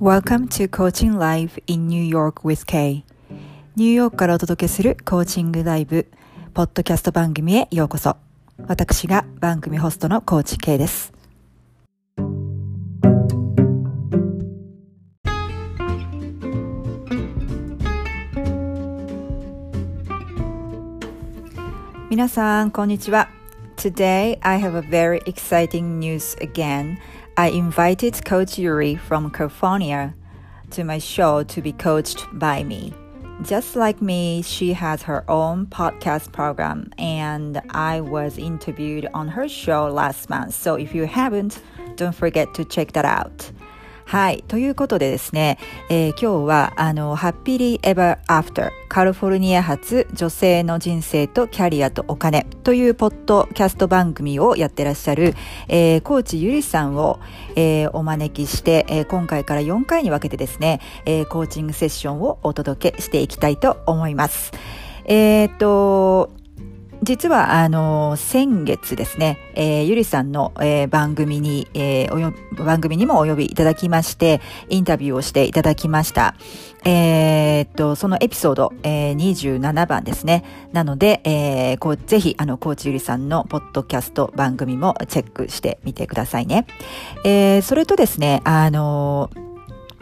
Welcome to Coaching Live in New York with Kay ニューヨークからお届けするコーチングライブポッドキャスト番組へようこそ私が番組ホストのコーチ K です皆さんこんにちは Today I have a very exciting news again I invited Coach Yuri from California to my show to be coached by me. Just like me, she has her own podcast program, and I was interviewed on her show last month. So if you haven't, don't forget to check that out. はい。ということでですね、えー、今日は、あの、ハッピリエバーアフター、カリフォルニア発女性の人生とキャリアとお金というポッドキャスト番組をやってらっしゃる、えー、コーチゆりさんを、えー、お招きして、えー、今回から4回に分けてですね、えー、コーチングセッションをお届けしていきたいと思います。えっ、と、実は、あの、先月ですね、えー、ゆりさんの、えー、番組に、えー、およ、番組にもお呼びいただきまして、インタビューをしていただきました。えー、っと、そのエピソード、えー、27番ですね。なので、えー、こう、ぜひ、あの、コーチゆりさんのポッドキャスト番組もチェックしてみてくださいね。えー、それとですね、あのー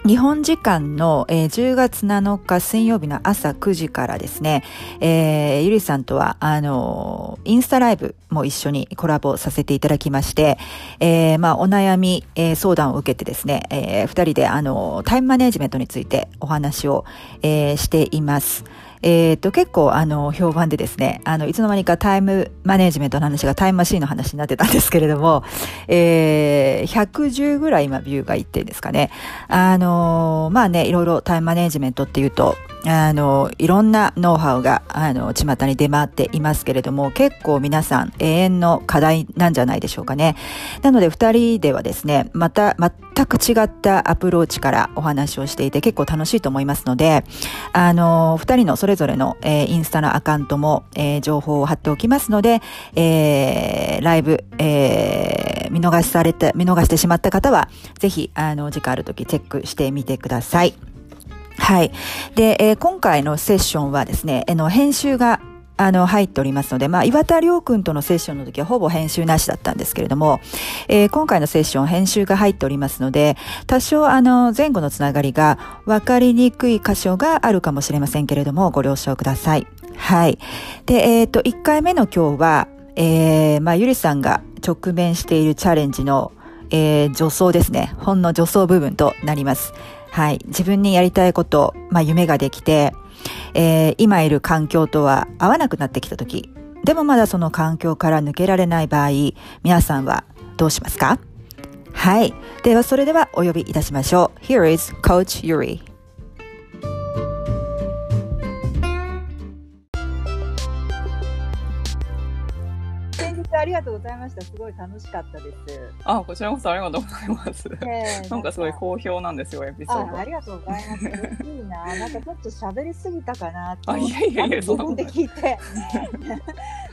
日本時間の、えー、10月7日水曜日の朝9時からですね、えー、ゆりさんとは、あのー、インスタライブも一緒にコラボさせていただきまして、えー、まあ、お悩み、えー、相談を受けてですね、えー、二人で、あのタイムマネジメントについてお話を、えー、しています。えっ、と、結構、あの、評判でですね、あの、いつの間にかタイムマネジメントの話がタイムマシーンの話になってたんですけれども、えー、110ぐらい今ビューがいってんですかね。あの、まあね、いろいろタイムマネジメントっていうと、あの、いろんなノウハウが、あの、巷に出回っていますけれども、結構皆さん永遠の課題なんじゃないでしょうかね。なので、二人ではですね、また、全く違ったアプローチからお話をしていて結構楽しいと思いますので、あの、二人のそれぞれの、えー、インスタのアカウントも、えー、情報を貼っておきますので、えー、ライブ、えー、見逃しされて、見逃してしまった方は、ぜひ、あの、時間ある時チェックしてみてください。はい。で、えー、今回のセッションはですね、えの、編集があの、入っておりますので、まあ、岩田亮君とのセッションの時はほぼ編集なしだったんですけれども、えー、今回のセッション編集が入っておりますので、多少あの、前後のつながりが分かりにくい箇所があるかもしれませんけれども、ご了承ください。はい。で、えっ、ー、と、1回目の今日は、えー、まあ、ゆりさんが直面しているチャレンジの、えー、助走ですね。ほんの助走部分となります。はい。自分にやりたいこと、まあ、夢ができて、えー、今いる環境とは合わなくなってきた時、でもまだその環境から抜けられない場合、皆さんはどうしますか？はい。では、それではお呼びいたしましょう。Here is Coach Yuri. ありがとうございました。すごい楽しかったです。あ、こちらこそありがとうございます。えー、なんかすごい好評なんですよ、エピソード。ありがとうございます。嬉しいな。なんかちょっと喋りすぎたかなあ、いやいやいや、自分で聞いて。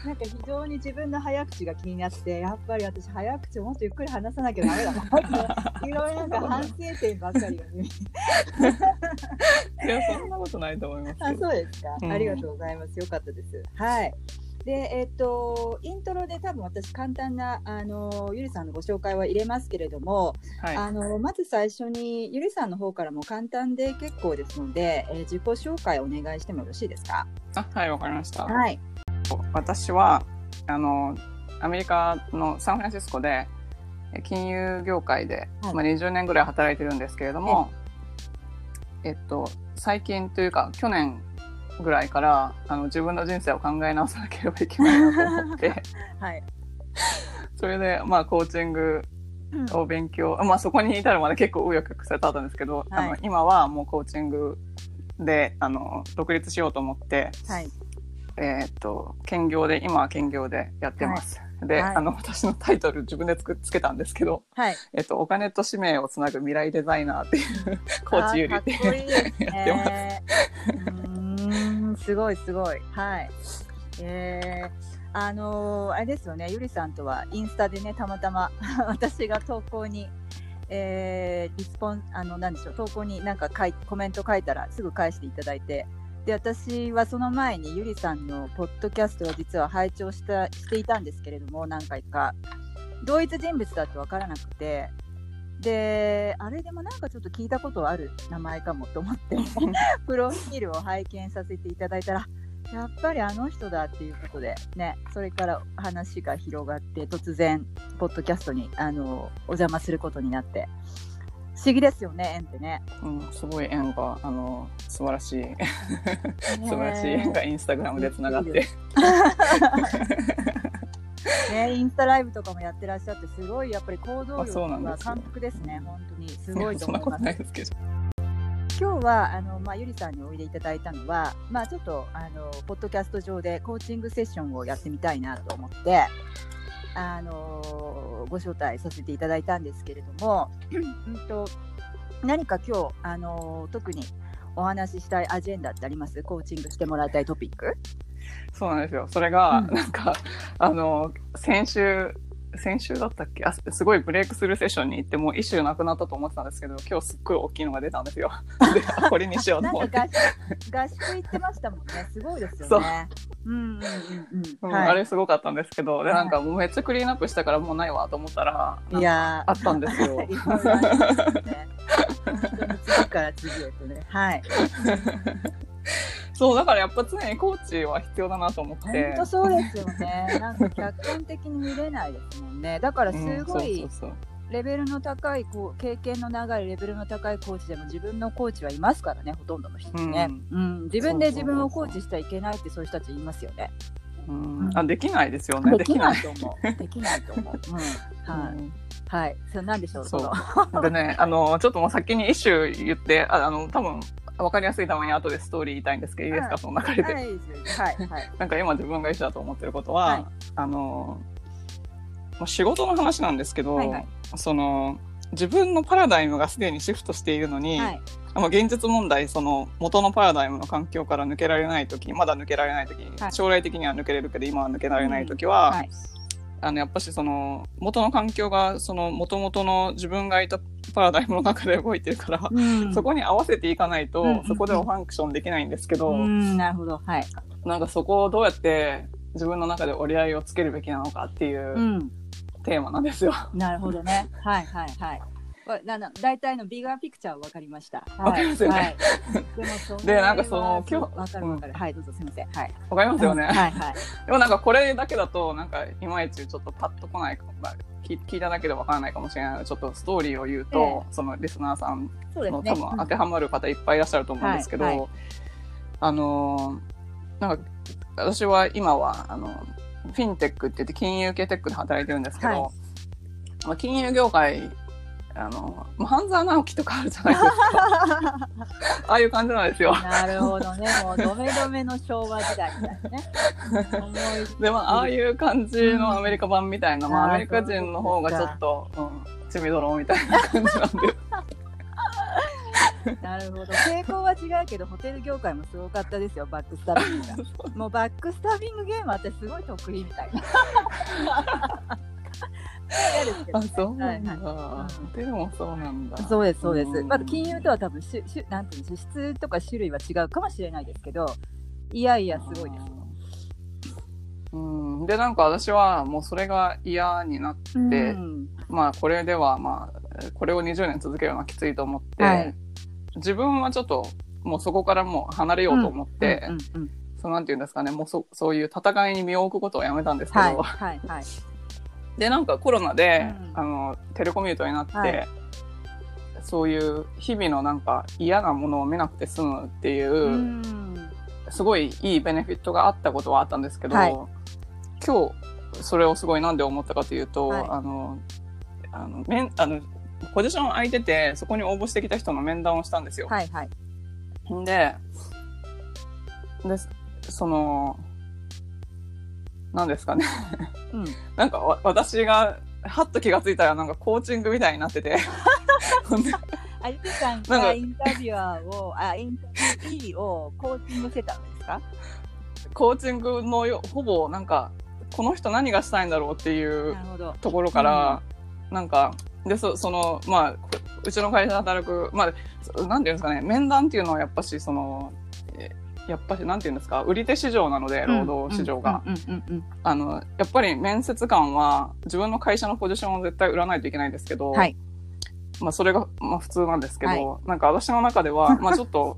なんか非常に自分の早口が気になって、やっぱり私早口をもっとゆっくり話さなきゃダメだな。いろいろなんか反省点ばっかりがね。いや、そんなことないと思います。あ、そうですか。ありがとうございます。よかったです。はい。で、えっ、と、イントロで多分私簡単な、あの、ゆりさんのご紹介は入れますけれども、はい、あの、まず最初にゆりさんの方からも簡単で結構ですので、えー、自己紹介お願いしてもよろしいですか？あ、はい、わかりました。はい。私は、あの、アメリカのサンフランシスコで、金融業界で、はい、まあ、20年ぐらい働いてるんですけれども、えっと、最近というか、去年ぐらいからあの自分の人生を考え直さなければいけないなと思って、はい、それでまあコーチングを勉強、うん、まあそこに至るまで結構紆余曲折あったんですけど、はい、あの今はもうコーチングであの独立しようと思って、はい、えっ、と兼業で今は兼業でやってます。はい、で、あの私のタイトル自分でつくつけたんですけど、えっとお金と使命をつなぐ未来デザイナーっていうコーチ有利で やってます。すごいすごい。はい。えー、あのー、あれですよね、ゆりさんとはインスタでね、たまたま 私が投稿に、えー、リスポンあのなんでしょう投稿になんか書いコメント書いたらすぐ返していただいてで私はその前にゆりさんのポッドキャストを実は拝聴したしていたんですけれども何回か同一人物だと分からなくてであれでもなんかちょっと聞いたことある名前かもと思って プロフィールを拝見させていただいたらやっぱりあの人だっていうことでねそれから話が広がって突然ポッドキャストにあのお邪魔することになって不思議ですよね縁ってね、うん、すごい縁があの素晴らしい。素晴らしい縁がインスタグラムでつながって ね、インスタライブとかもやってらっしゃってすごいやっぱり行動力が感服ですね本当に。すごいと思います。今日はあの、まあ、ゆりさんにおいでいただいたのは、まあ、ちょっとあのポッドキャスト上でコーチングセッションをやってみたいなと思ってあのご招待させていただいたんですけれども、うんと何か今日あの特にお話ししたいアジェンダってあります？コーチングしてもらいたいトピック？そうなんですよ。それが、うん、なんか、あの、先週、先週だったっけ？あすごいブレイクスルーセッションに行ってもう一周なくなったと思ってたんですけど今日すっごい大きいのが出たんですよ。で これにしようと思って。合宿行ってましたもんね。すごいですよね。う。んうんうん、あれすごかったんですけど、でなんかもうめっちゃクリーンアップしたからもうないわと思ったらいやあったんですよ。ね、次から次へとね。はい。そうだからやっぱ常にコーチは必要だなと思って本当そうですよねなんか客観的に見れないですもんねだからすごい、レベルの高いこう経験の長いレベルの高いコーチでも自分のコーチはいますからねほとんどの人ね、うん、うん、自分で自分をコーチしちゃいけないってそういう人たち言いますよね。うん、あできないですよね。できないと思う。できないと思う。うん、はい。はい。それなんでしょう。そう。でね、あのちょっともう先に一首言ってああの多分分かりやすいために後でストーリー言いたいんですけど、いいですか、その流れで。はい、はい、なんか今自分が一緒だと思ってることは、はい、あの、仕事の話なんですけど、はいはい、その、自分のパラダイムがすでにシフトしているのに、はい、現実問題その元のパラダイムの環境から抜けられない時まだ抜けられない時、はい、将来的には抜けれるけど今は抜けられない時は、うんはい、あのやっぱしその元の環境がその元々の自分がいたパラダイムの中で動いてるから、うん、そこに合わせていかないと、うん、そこではファンクションできないんですけど、うん、なるほど。はい。なんかそこをどうやって自分の中で折り合いをつけるべきなのかっていうテーマなんですよ。なるほどね。はいはいはいなな大体のビガーピクチャー分かりました。わ、はい、かりますよね。はい、でなんかその今日わかるわかる、うん、はいどうぞすみませんはい。わかりますよね。はい はい。でもなんかこれだけだとなんかいまいちちょっとパッとこないかも。聞聞いただけでわからないかもしれないのでちょっとストーリーを言うと、えー、そのリスナーさんの、ね、多分当てはまる方いっぱいいらっしゃると思うんですけど、はいはい、あのなんか私は今はあのフィンテックって言って金融系テックで働いてるんですけど、はい、まあ、金融業界あの、半沢直樹とかあるじゃないですか。ああいう感じなんですよ。なるほどね。もう、どめどめの昭和時代みたいなね。でも、ああいう感じのアメリカ版みたいな、うん、まあ、アメリカ人の方がちょっと、うん、ちみどろみたいな感じなんで。なるほど傾向は違うけどホテル業界もすごかったですよバックスタビングがもうバックスタビングゲームってすごい得意みたいなあ、そうなんだ。でもそうなんだ。そうです、そうです。まず金融とは多分しゅしゅなんていうの質とか種類は違うかもしれないですけど、いやいやすごいです。うん、でなんか私はもうそれが嫌になって、うん、まあこれではまあこれを20年続けるのはきついと思って、はい、自分はちょっともうそこからもう離れようと思って、そうなんていうんですかねもうそそういう戦いに身を置くことをやめたんですけど、はいはいはい、でなんかコロナで、うん、あのテレコミュートになって、はい、そういう日々のなんか嫌なものを見なくて済むっていう、うん、すごいいいベネフィットがあったことはあったんですけど、はい、今日それをすごいなんで思ったかというと、はい、あのあのめんあのポジション空いててそこに応募してきた人の面談をしたんですよ。はいはい、ででそのなんですかね。うん、なんかわ私がはっと気が付いたらなんかコーチングみたいになってて。あゆてさんがインタビュアーをあインタビューをコーチングしてたんですか？コーチングのよほぼなんかこの人何がしたいんだろうっていうところから、うん、なんかでそそのまあうちの会社で働くまあなんていうんですかね面談っていうのはやっぱしそのやっぱりなんていうんですか売り手市場なので労働市場が。あのやっぱり面接官は自分の会社のポジションを絶対売らないといけないんですけど、はい、まあ、それが、まあ、普通なんですけど、はい、なんか私の中では、まあ、ちょっと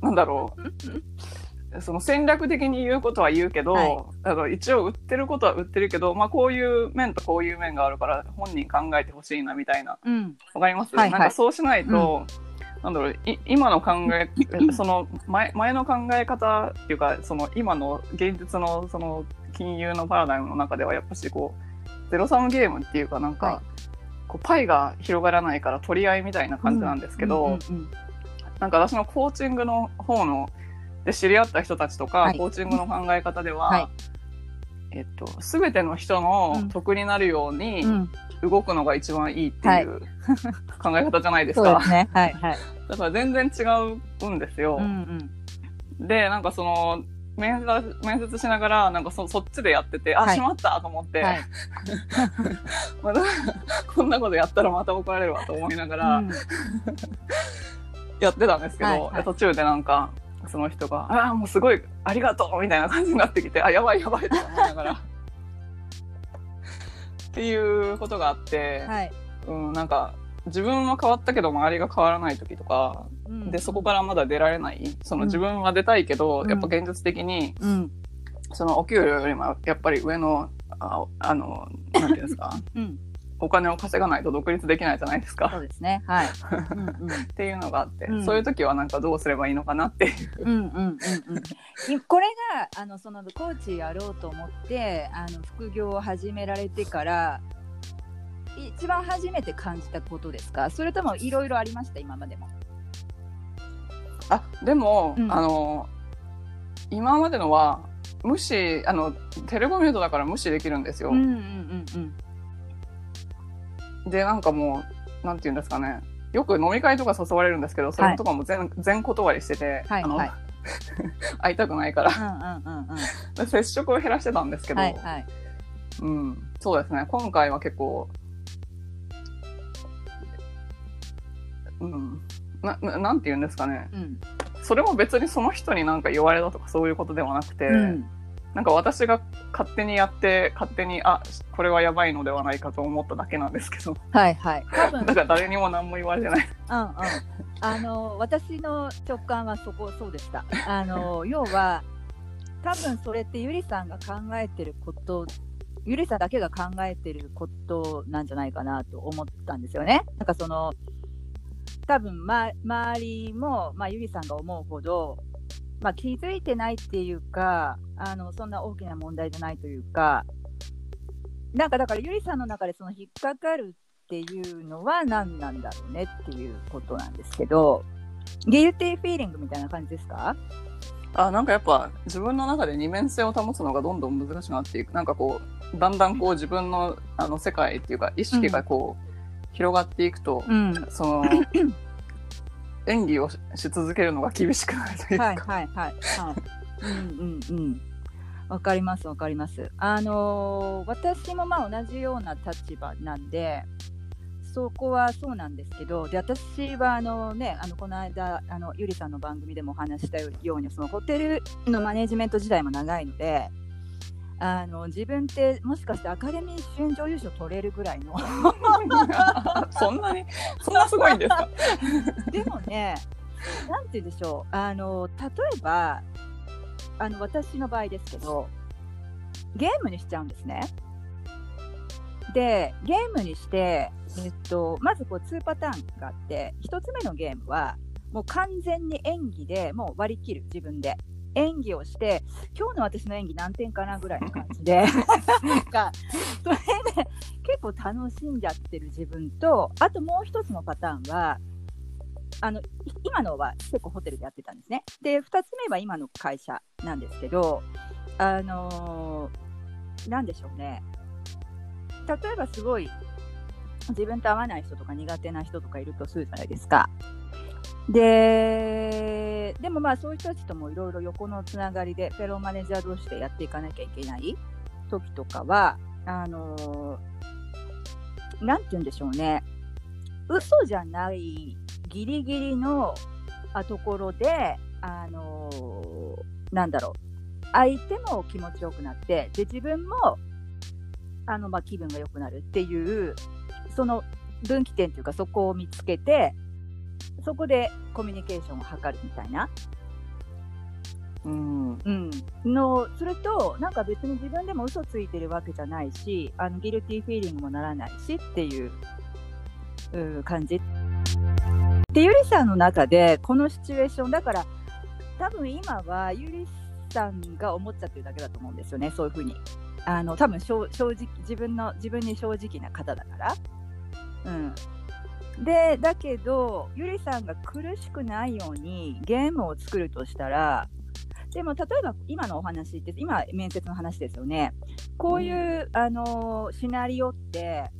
なんだろう。その戦略的に言うことは言うけど、はい、あの一応売ってることは売ってるけど、まあ、こういう面とこういう面があるから本人考えてほしいなみたいな、わ、うん、かります、はいはい、なんかそうしないと、うんなんだろう今の考えその前前の考え方っていうかその今の現実のその金融のパラダイムの中ではやっぱしこうゼロサムゲームっていうかなんか、はい、こうパイが広がらないから取り合いみたいな感じなんですけど、なんか私のコーチングの方ので知り合った人たちとか、はい、コーチングの考え方では、はい、えっと、全ての人の得になるように、うん。動くのが一番いいっていう、考え方じゃないですか。ね。はいはい。だから全然違うんですよ。うんうん、で、なんかその、面接面接しながら、なんかそそっちでやってて、あ、はい、しまったと思って、はい、まだこんなことやったらまた怒られるわと思いながら、うん、やってたんですけど、はいはい、途中でなんか、その人が、ああ、もうすごい、ありがとうみたいな感じになってきて、あ、やばいやばいと思いながら。っていうことがあって、はい、うん、なんか自分は変わったけど周りが変わらない時とか、うん、でそこからまだ出られない。その自分は出たいけど、うん、やっぱ現実的に、うん、そのお給料よりもやっぱり上のああのなんていうんですか、うんお金を稼がないと独立できないじゃないですか。そうですね。はい。っていうのがあって、うん、そういう時はなんかどうすればいいのかなっていう。うんうんうんうん。これがあのそのコーチやろうと思ってあの副業を始められてから一番初めて感じたことですか？それともいろいろありました？今までも。あでも、うん、あの今までのは無視あのテレコミュートだから無視できるんですよ。うんうんうんうん。で、なんかもう、なんて言うんですかね。よく飲み会とか誘われるんですけど、それとかも全、はい、全断りしてて、はい、あの、はい、会いたくないから、接触を減らしてたんですけど、はいはい、うん、そうですね。今回は結構、うん、な、ななんて言うんですかね、うん。それも別にその人になんか言われたとかそういうことではなくて、うんなんか私が勝手にやって勝手にあこれはやばいのではないかと思っただけなんですけど。はいはい。多 分だから誰にも何も言われてない。うんうん。あの私の直感はそこそうでした。あの要は多分それってゆりさんが考えてることゆりさんだけが考えてることなんじゃないかなと思ったんですよね。なんかその多分、ま、周りも、まあ、ゆりさんが思うほどまあ、気づいてないっていうかあのそんな大きな問題じゃないというか。なんかだからゆりさんの中でその引っかかるっていうのは何なんだろうねっていうことなんですけど。ゲイティフィーリングみたいな感じですか？あなんかやっぱ自分の中で二面性を保つのがどんどん難しくなっていく。なんかこうだんだんこう自分のあの世界っていうか意識がこう、うん、広がっていくと、うん、その 演技をし続けるのが厳しくなるというか。はいはいはい。はい、うんうんうん。わかりますわかります。あのー、私もまあ同じような立場なんで、そこはそうなんですけど、で私はあのね、あのこの間あのゆりさんの番組でもお話したように、そのホテルのマネジメント時代も長いので、あの自分ってもしかしてアカデミー主演女優賞取れるぐらいの。そんなにそんなすごいんですか？でもねなんて言うんでしょうあの例えばあの私の場合ですけどゲームにしちゃうんですね。でゲームにして、えっと、まずこう2パターンがあって1つ目のゲームはもう完全に演技でもう割り切る自分で演技をして今日の私の演技何点かなぐらいの感じで。なんかそれで結構楽しんじゃってる自分とあともう一つのパターンはあの今のは結構ホテルでやってたんですね。で2つ目は今の会社なんですけどあのー、でしょうね。例えばすごい自分と合わない人とか苦手な人とかいるとするじゃないですかで、でもまあそういう人たちともいろいろ横のつながりで、フェローマネージャー同士でやっていかなきゃいけない時とかは、あのー、なんて言うんでしょうね。嘘じゃないギリギリのところで、あのー、なんだろう、相手も気持ちよくなって、で、自分も、あの、まあ、気分が良くなるっていう、その分岐点というか、そこを見つけて、そこでコミュニケーションを図るみたいな。うん、うん、のそれとなんか別に自分でも嘘ついてるわけじゃないしあのギルティーフィーリングもならないしっていうう感じ。でゆりさんの中でこのシチュエーションだから多分今はゆりさんが思っちゃってるだけだと思うんですよねそういうふうに。あの多分正直自分の自分に正直な方だから。うん、でだけどゆりさんが苦しくないようにゲームを作るとしたらでも例えば今のお話って今面接の話ですよね。こういう、あのシナリオって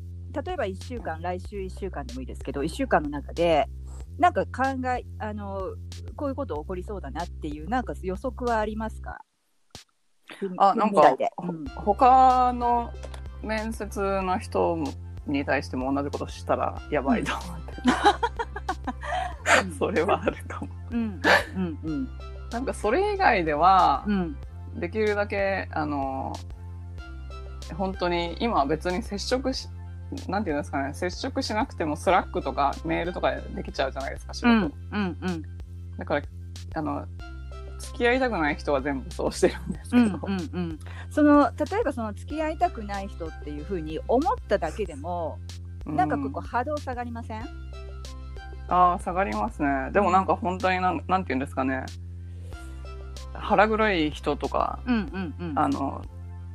例えば1週間来週1週間でもいいですけど1週間の中でなんか考えあのこういうこと起こりそうだなっていうなんか予測はありますか？あなんか、うん、他の面接の人に対しても同じことしたらやばいと思って、うん、それはあるかも。うん。うん。うん。なんかそれ以外では、うん、できるだけあの本当に今別に接触しなんていうんですかね。接触しなくても Slack とかメールとかでできちゃうじゃないですか仕事、うん。うん。うん、だからあの付き合いたくない人は全部そうしてるんですけど、うんうんうん、その例えばその付き合いたくない人っていうふうに思っただけでも、うん、なんかここ波動下がりません？ああ下がりますね。でもなんか本当になんなんていうんですかね。腹黒い人とか、うんうんうん、あの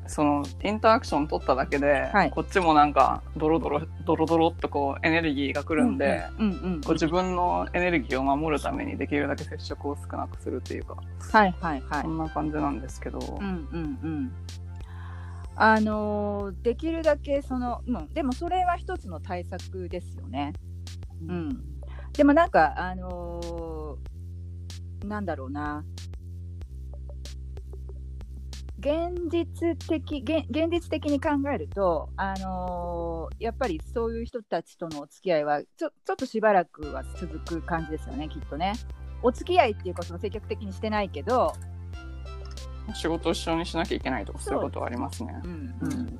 そのインタラクション取っただけで、はい、こっちもなんかドロドロドロドロっとこうエネルギーが来るんで、うんうんうんうん、こう自分のエネルギーを守るためにできるだけ接触を少なくするっていうか、はいはいはい、そんな感じなんですけど。うんうんうん。あのー、できるだけその、うん、でもそれは一つの対策ですよね。うん、でもなんかあのー、なんだろうな現実的現現実的に考えると、あのー、やっぱりそういう人たちとのお付き合いはちょちょっとしばらくは続く感じですよねきっとね。お付き合いっていうことも積極的にしてないけど仕事一緒にしなきゃいけないとかそういうことはありますね。うん、うん、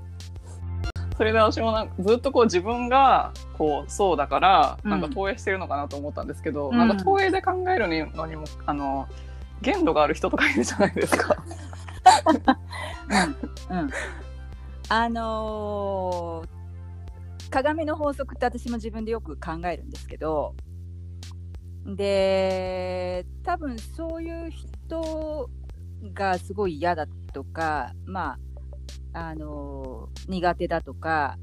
それで私もなんかずっとこう自分がこうそうだからなんか投影してるのかなと思ったんですけど、うん、なんか投影で考えるのにもあの限度がある人とかいるじゃないですか。うん、うん、あのー、鏡の法則って私も自分でよく考えるんですけどで多分そういう人がすごい嫌だとかまああのー、苦手だとか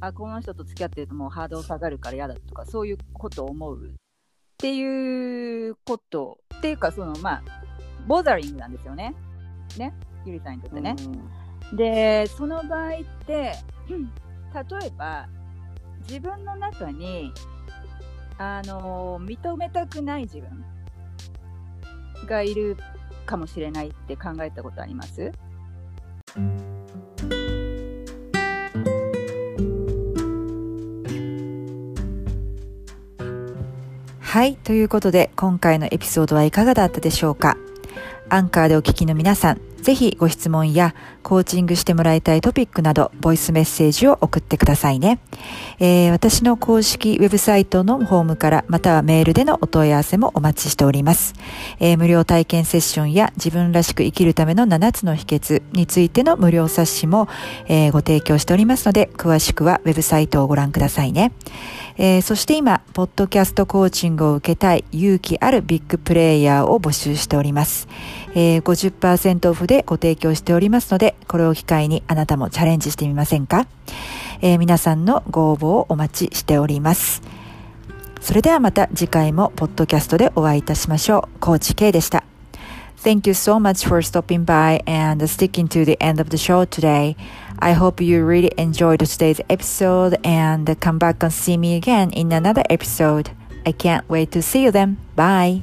あこの人と付き合ってるともうハードル下がるから嫌だとかそういうことを思うっていうことっていうかそのまあボザリングなんですよね。ね。ゆりさんにとってね。うん、でその場合って、例えば自分の中にあの認めたくない自分がいるかもしれないって考えたことあります？はい。ということで、今回のエピソードはいかがだったでしょうか？アンカーでお聞きの皆さん、ぜひご質問やコーチングしてもらいたいトピックなど、ボイスメッセージを送ってくださいね。えー、私の公式ウェブサイトのホームから、またはメールでのお問い合わせもお待ちしております。えー、無料体験セッションや自分らしく生きるための7つの秘訣についての無料冊子も、えー、ご提供しておりますので、詳しくはウェブサイトをご覧くださいね。えー、そして今、ポッドキャストコーチングを受けたい勇気あるビッグプレイヤーを募集しております。えー、50%オフでご提供しておりますので、これを機会にあなたもチャレンジしてみませんか、えー、皆さんのご応募をお待ちしております。それではまた次回もポッドキャストでお会いいたしましょう。コーチ K でした。Thank you so much for stopping by and sticking to the end of the show today. I hope you really enjoyed today's episode and come back and see me again in another episode. I can't wait to see you then. Bye.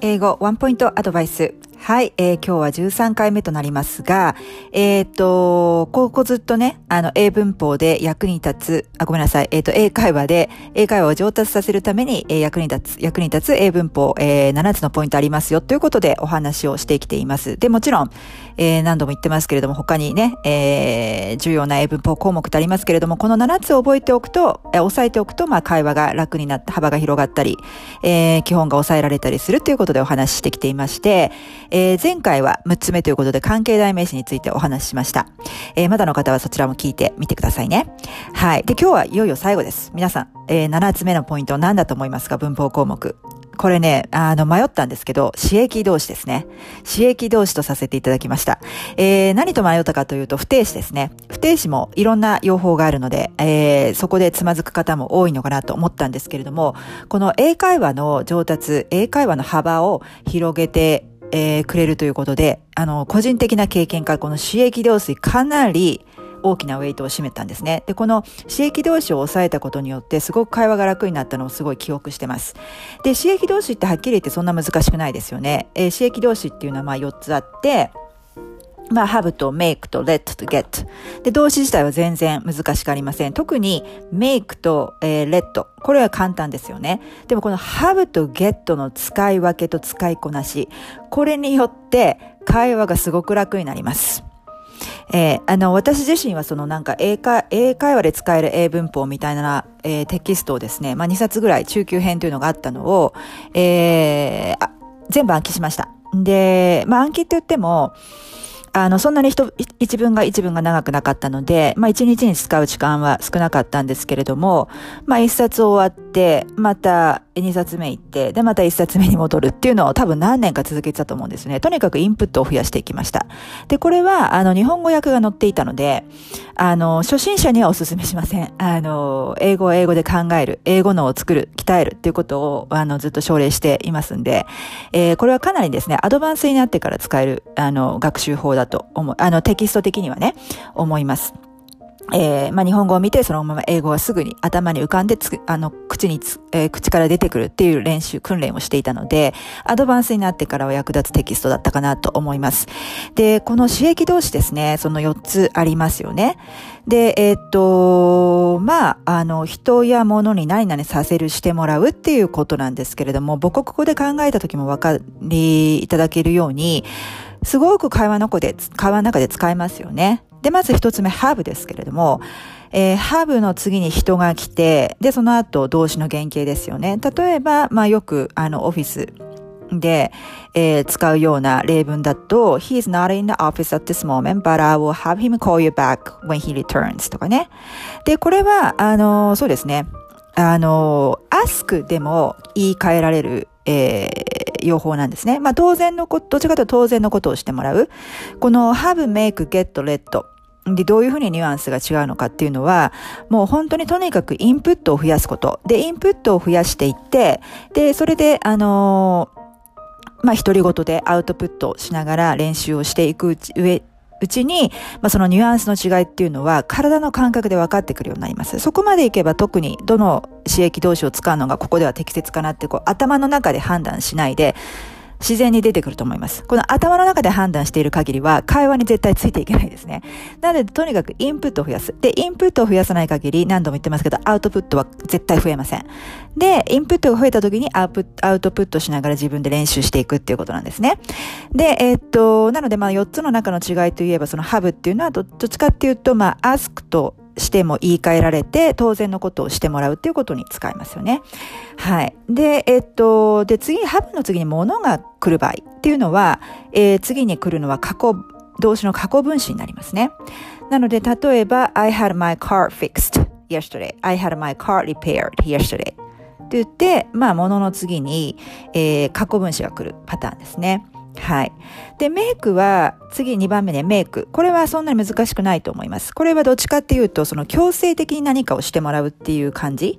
英語ワンポイントアドバイス。はい、えー、今日は13回目となりますが、えっ、ー、と、ここずっとね、あの、英文法で役に立つ、あ、ごめんなさい、えっ、ー、と、英会話で、英会話を上達させるために、えー、役に立つ、役に立つ英文法、えー、7つのポイントありますよ、ということでお話をしてきています。で、もちろん、えー、何度も言ってますけれども、他にね、えー、重要な英文法項目ってありますけれども、この7つを覚えておくと、えー、押さえておくと、まあ、会話が楽になって、幅が広がったり、えー、基本が抑えられたりするということでお話ししてきていまして、えー、前回は6つ目ということで関係代名詞についてお話ししました。えー、まだの方はそちらも聞いてみてくださいね。はい。で、今日はいよいよ最後です。皆さん、えー、7つ目のポイント何だと思いますか？文法項目。これね、あの、迷ったんですけど、刺激動詞ですね。刺激動詞とさせていただきました。えー、何と迷ったかというと、不定詞ですね。不定詞もいろんな用法があるので、えー、そこでつまずく方も多いのかなと思ったんですけれども、この英会話の上達、英会話の幅を広げてえー、くれるということで、あの、個人的な経験からこの刺激動詞かなり大きなウェイトを占めたんですね。で、この刺激動詞を抑えたことによって、すごく会話が楽になったのをすごい記憶してます。で、刺激動詞ってはっきり言ってそんな難しくないですよね。えー、刺激動詞っていうのはまあ4つあって、まあ、have と make と let と get。で、動詞自体は全然難しくありません。特に make と、えー、let。これは簡単ですよね。でもこの have と get の使い分けと使いこなし。これによって会話がすごく楽になります。えー、あの、私自身はそのなんか英会、英会話で使える英文法みたいな、えー、テキストをですね、まあ2冊ぐらい中級編というのがあったのを、えー、全部暗記しました。で、まあ暗記って言っても、あの、そんなに一一文が一文が長くなかったので、まあ一日に使う時間は少なかったんですけれども、まあ一冊終わって、また2冊目行って、で、また1冊目に戻るっていうのを多分何年か続けてたと思うんですね。とにかくインプットを増やしていきました。で、これは、あの、日本語訳が載っていたので、あの、初心者にはお勧めしません。あの、英語を英語で考える、英語脳を作る、鍛えるっていうことを、あの、ずっと奨励していますんで、えー、これはかなりですね、アドバンスになってから使える、あの、学習法だと思う、あの、テキスト的にはね、思います。えー、まあ、日本語を見てそのまま英語がすぐに頭に浮かんでつあの、口につ、えー、口から出てくるっていう練習、訓練をしていたので、アドバンスになってからは役立つテキストだったかなと思います。で、この刺激同士ですね、その4つありますよね。で、えー、っと、まあ、あの、人や物に何々させるしてもらうっていうことなんですけれども、母国語で考えた時もわかりいただけるように、すごく会話の子で、会話の中で使えますよね。で、まず一つ目、ハーブですけれども、えー、ハーブの次に人が来て、で、その後動詞の原型ですよね。例えば、まあよく、あの、オフィスで、えー、使うような例文だと、He is not in the office at this moment, but I will have him call you back when he returns とかね。で、これは、あの、そうですね。あの、ask でも言い換えられる、えー、用法なんですね。まあ当然のこと、どっちかというと当然のことをしてもらう。この have, make, get, let で、どういうふうにニュアンスが違うのかっていうのは、もう本当にとにかくインプットを増やすこと。で、インプットを増やしていって、で、それで、あのー、まあ、独り言でアウトプットしながら練習をしていくうち、上、うちに、まあ、そのニュアンスの違いっていうのは体の感覚で分かってくるようになります。そこまでいけば特にどの刺激同士を使うのがここでは適切かなってこう頭の中で判断しないで、自然に出てくると思います。この頭の中で判断している限りは会話に絶対ついていけないですね。なので、とにかくインプットを増やす。で、インプットを増やさない限り何度も言ってますけど、アウトプットは絶対増えません。で、インプットが増えた時にアウトプットしながら自分で練習していくっていうことなんですね。で、えー、っと、なのでまあ4つの中の違いといえば、そのハブっていうのはどっちかっていうと、まあ、アスクとしても言い換えられて、当然のことをしてもらうっていうことに使いますよね。はい。で、えっと、で、次、ハブの次に物が来る場合っていうのは、えー、次に来るのは過去、動詞の過去分詞になりますね。なので、例えば、I had my car fixed yesterday. I had my car repaired yesterday. って言って、まあ、物の次に、えー、過去分詞が来るパターンですね。はい。で、メイクは、次2番目ね、メイク。これはそんなに難しくないと思います。これはどっちかっていうと、その強制的に何かをしてもらうっていう感じ。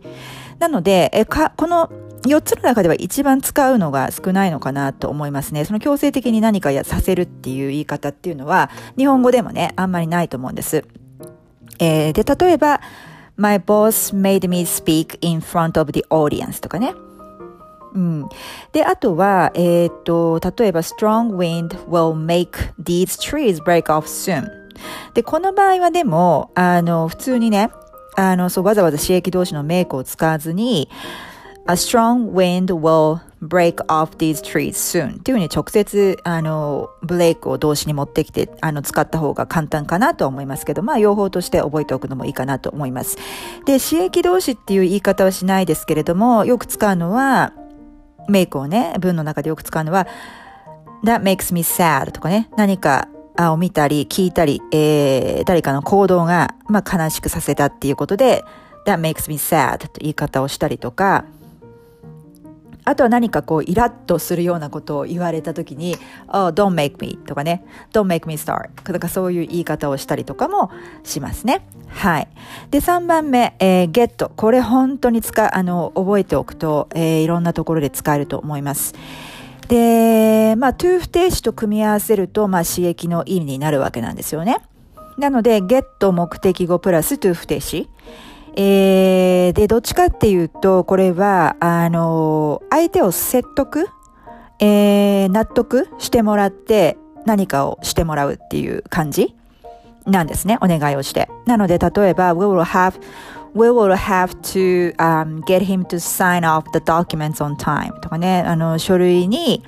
なので、えか、この4つの中では一番使うのが少ないのかなと思いますね。その強制的に何かやさせるっていう言い方っていうのは、日本語でもね、あんまりないと思うんです。えー、で、例えば、My boss made me speak in front of the audience とかね。うん。で、あとは、えっ、と、例えば、strong wind will make these trees break off soon. で、この場合はでも、あの、普通にね、あの、そう、わざわざ刺激動詞のメイクを使わずに、a strong wind will break off these trees soon っていうふうに直接、あの、ブレイクを動詞に持ってきて、あの、使った方が簡単かなと思いますけど、まあ、用法として覚えておくのもいいかなと思います。で、刺激動詞っていう言い方はしないですけれども、よく使うのは、メイクをね、文の中でよく使うのは、that makes me sad とかね、何かを見たり、聞いたり、えー、誰かの行動が、まあ、悲しくさせたっていうことで、that makes me sad と言い方をしたりとか、あとは何かこうイラッとするようなことを言われた時に、oh, don't make me とかね、don't make me start とかそういう言い方をしたりとかもしますね。はい。で、3番目、えー、get。これ本当に使あの、覚えておくと、えー、いろんなところで使えると思います。で、まあ、to 不定詞と組み合わせると、まあ、刺激の意味になるわけなんですよね。なので、get 目的語プラス to 不定詞。えー、で、どっちかっていうと、これは、あの、相手を説得、えー、納得してもらって、何かをしてもらうっていう感じなんですね。お願いをして。なので、例えば、we will have, we will have to、um, get him to sign off the documents on time とかね、あの、書類に、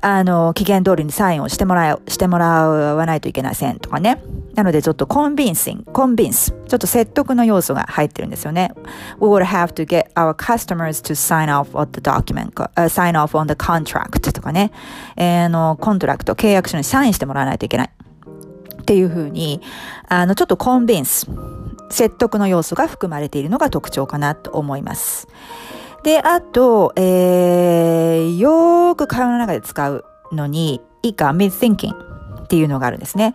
あの、期限通りにサインをしてもらう、してもらわないといけませんとかね。なのでちょっと convincing、convince。ちょっと説得の要素が入ってるんですよね。We would have to get our customers to sign off on the document,、uh, sign off on the contract とかね。えー、の、 contract、契約書にサインしてもらわないといけない。っていうふうに、あの、ちょっと convince、説得の要素が含まれているのが特徴かなと思います。で、あと、えー、よーく会話の中で使うのに、いいか、mid-thinking っていうのがあるんですね。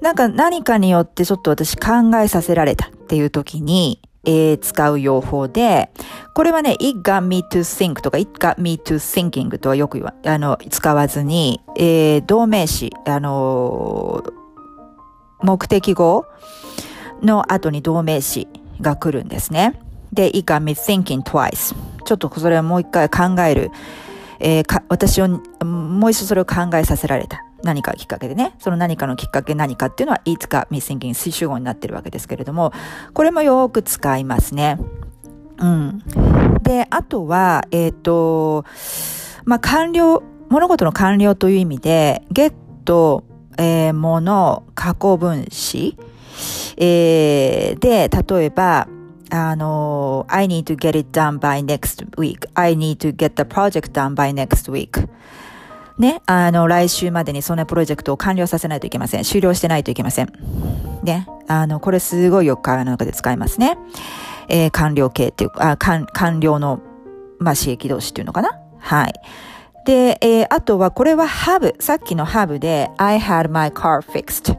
なんか何かによってちょっと私考えさせられたっていう時に、えー、使う用法で、これはね、it got me to think とか it got me to thinking とはよく言わ、あの、使わずに、えー、動名詞、あのー、目的語の後に動名詞が来るんですね。で、it got me thinking twice. ちょっとそれをもう一回考える、えー、か私をもう一度それを考えさせられた。何かきっかけでね。その何かのきっかけ何かっていうのは、いつか me thinking 推主語になってるわけですけれども、これもよく使いますね。うん。で、あとは、えっ、ー、と、まあ、完了、物事の完了という意味で、get、えー、もの、過去分詞、えー、で、例えば、あの、I need to get it done by next week.I need to get the project done by next week. ね、あの、来週までにそんなプロジェクトを完了させないといけません。終了してないといけません。ね、あの、これすごいよく会話の中で使いますね。えー、完了形っていうか、あ、完、完了の、まあ、刺激同士っていうのかな？はい。で、えー、あとはこれはハブ。さっきのハブで I had my car fixed.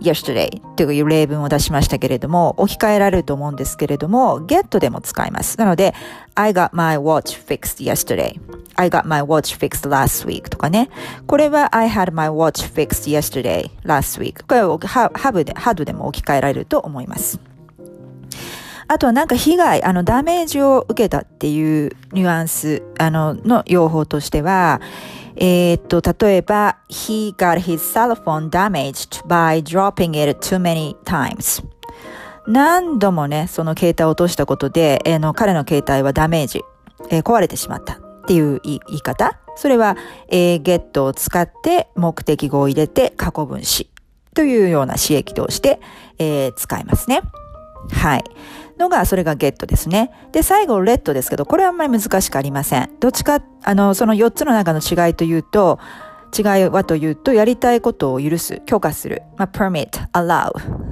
Yesterday という例文を出しましたけれども、置き換えられると思うんですけれども、get でも使います。なので、I got my watch fixed yesterday. I got my watch fixed last week とかね。これは I had my watch fixed yesterday, last week. これは have で、had でも置き換えられると思います。あとはなんか被害、あの、ダメージを受けたっていうニュアンス、あの、の用法としては、えー、っと、例えば、he got his cell phone damaged by dropping it too many times. 何度もね、その携帯を落としたことで、えー、の彼の携帯はダメージ、えー、壊れてしまったっていう言い方。それは、えー、get を使って目的語を入れて過去分詞というような刺激として、えー、使いますね。はい。のが、それがゲットですね。で、最後、レッドですけど、これはあんまり難しくありません。どっちか、あの、その4つの中の違いというと、違いはというと、やりたいことを許す、許可する、まあ、permit, allow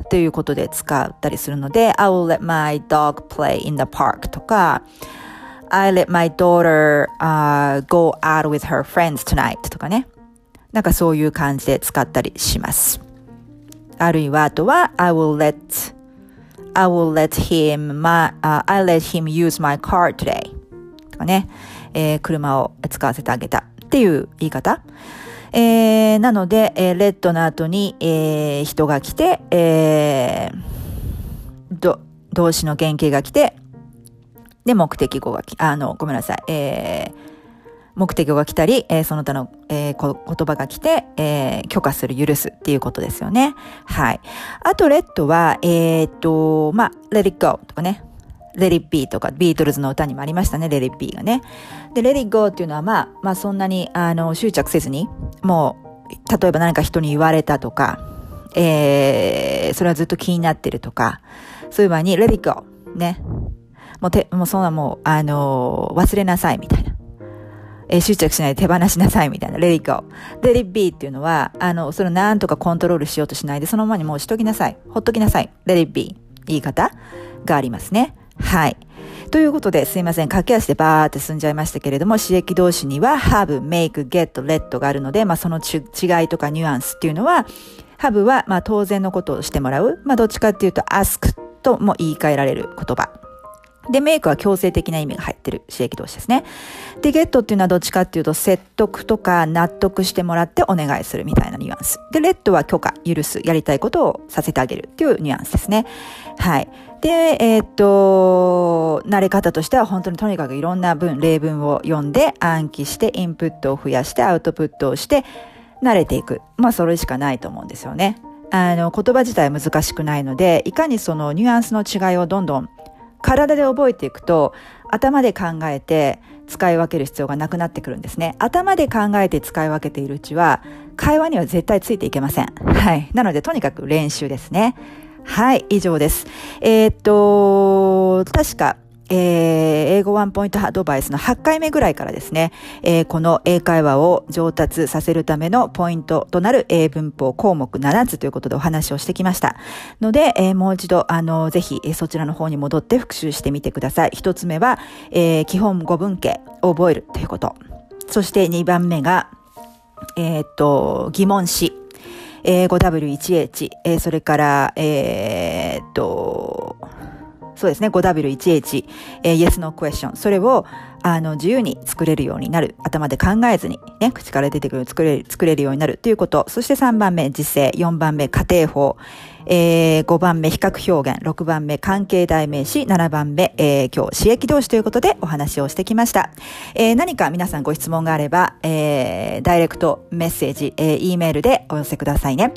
ということで使ったりするので、I will let my dog play in the park とか、I let my daughter、uh, go out with her friends tonight とかね。なんかそういう感じで使ったりします。あるいは、あとは、I will let I will let him, my, uh, I let him use my car today. とかね、えー、車を使わせてあげたっていう言い方。えー、なので、えー、レッドの後に、えー、人が来て、えー、ど、動詞の原型が来て、で、目的語がき、あの、ごめんなさい。えー、目的が来たり、えー、その他の、えー、言葉が来て、えー、許可する、許すっていうことですよね。はい。あと、レッドは、えー、っと、まあ、let it go とかね。let it be とか、ビートルズの歌にもありましたね、let it be がね。で、let it go っていうのは、まあ、まあ、そんなに、あの、執着せずに、もう、例えば何か人に言われたとか、えー、それはずっと気になってるとか、そういう場合に、let it go ね。もうて、もうそんなもう、あのー、忘れなさいみたいな。えー、執着しないで手放しなさいみたいな。let it go. let it be っていうのは、あの、それをなんとかコントロールしようとしないで、そのままにもうしときなさい。ほっときなさい。let it be. 言い方がありますね。はい。ということで、すいません。駆け足でバーって進んじゃいましたけれども、刺激動詞には have, make, get, let があるので、まあその違いとかニュアンスっていうのは、have はまあ当然のことをしてもらう。まあどっちかっていうと ask とも言い換えられる言葉。で、メイクは強制的な意味が入ってる刺激動詞ですね。で、ゲットっていうのはどっちかっていうと、説得とか納得してもらってお願いするみたいなニュアンス。で、レッドは許可、許す、やりたいことをさせてあげるっていうニュアンスですね。はい。で、えー、っと、慣れ方としては本当にとにかくいろんな文、例文を読んで暗記してインプットを増やしてアウトプットをして慣れていく。まあそれしかないと思うんですよね。あの、言葉自体難しくないので、いかにそのニュアンスの違いをどんどん体で覚えていくと、頭で考えて使い分ける必要がなくなってくるんですね。頭で考えて使い分けているうちは、会話には絶対ついていけません。はい。なので、とにかく練習ですね。はい、以上です。えー、っと、確か、えー、英語ワンポイントアドバイスの8回目ぐらいからですね、えー、この英会話を上達させるためのポイントとなる英文法項目7つということでお話をしてきました。ので、えー、もう一度、あの、ぜひ、そちらの方に戻って復習してみてください。一つ目は、え、基本語文形を覚えるということ。そして2番目が、えっと、疑問詞。えー、5W1H、え、それから、え、っと、そうですね、5W1H、えー、Yes No Question。それを、あの、自由に作れるようになる。頭で考えずに、ね、口から出てくる、作れる、作れるようになるということ。そして3番目、時制。4番目、家庭法。えー、5番目、比較表現。6番目、関係代名詞。7番目、えー、今日、刺激動詞ということでお話をしてきました。えー、何か皆さんご質問があれば、えー、ダイレクトメッセージ、えー、E メールでお寄せくださいね。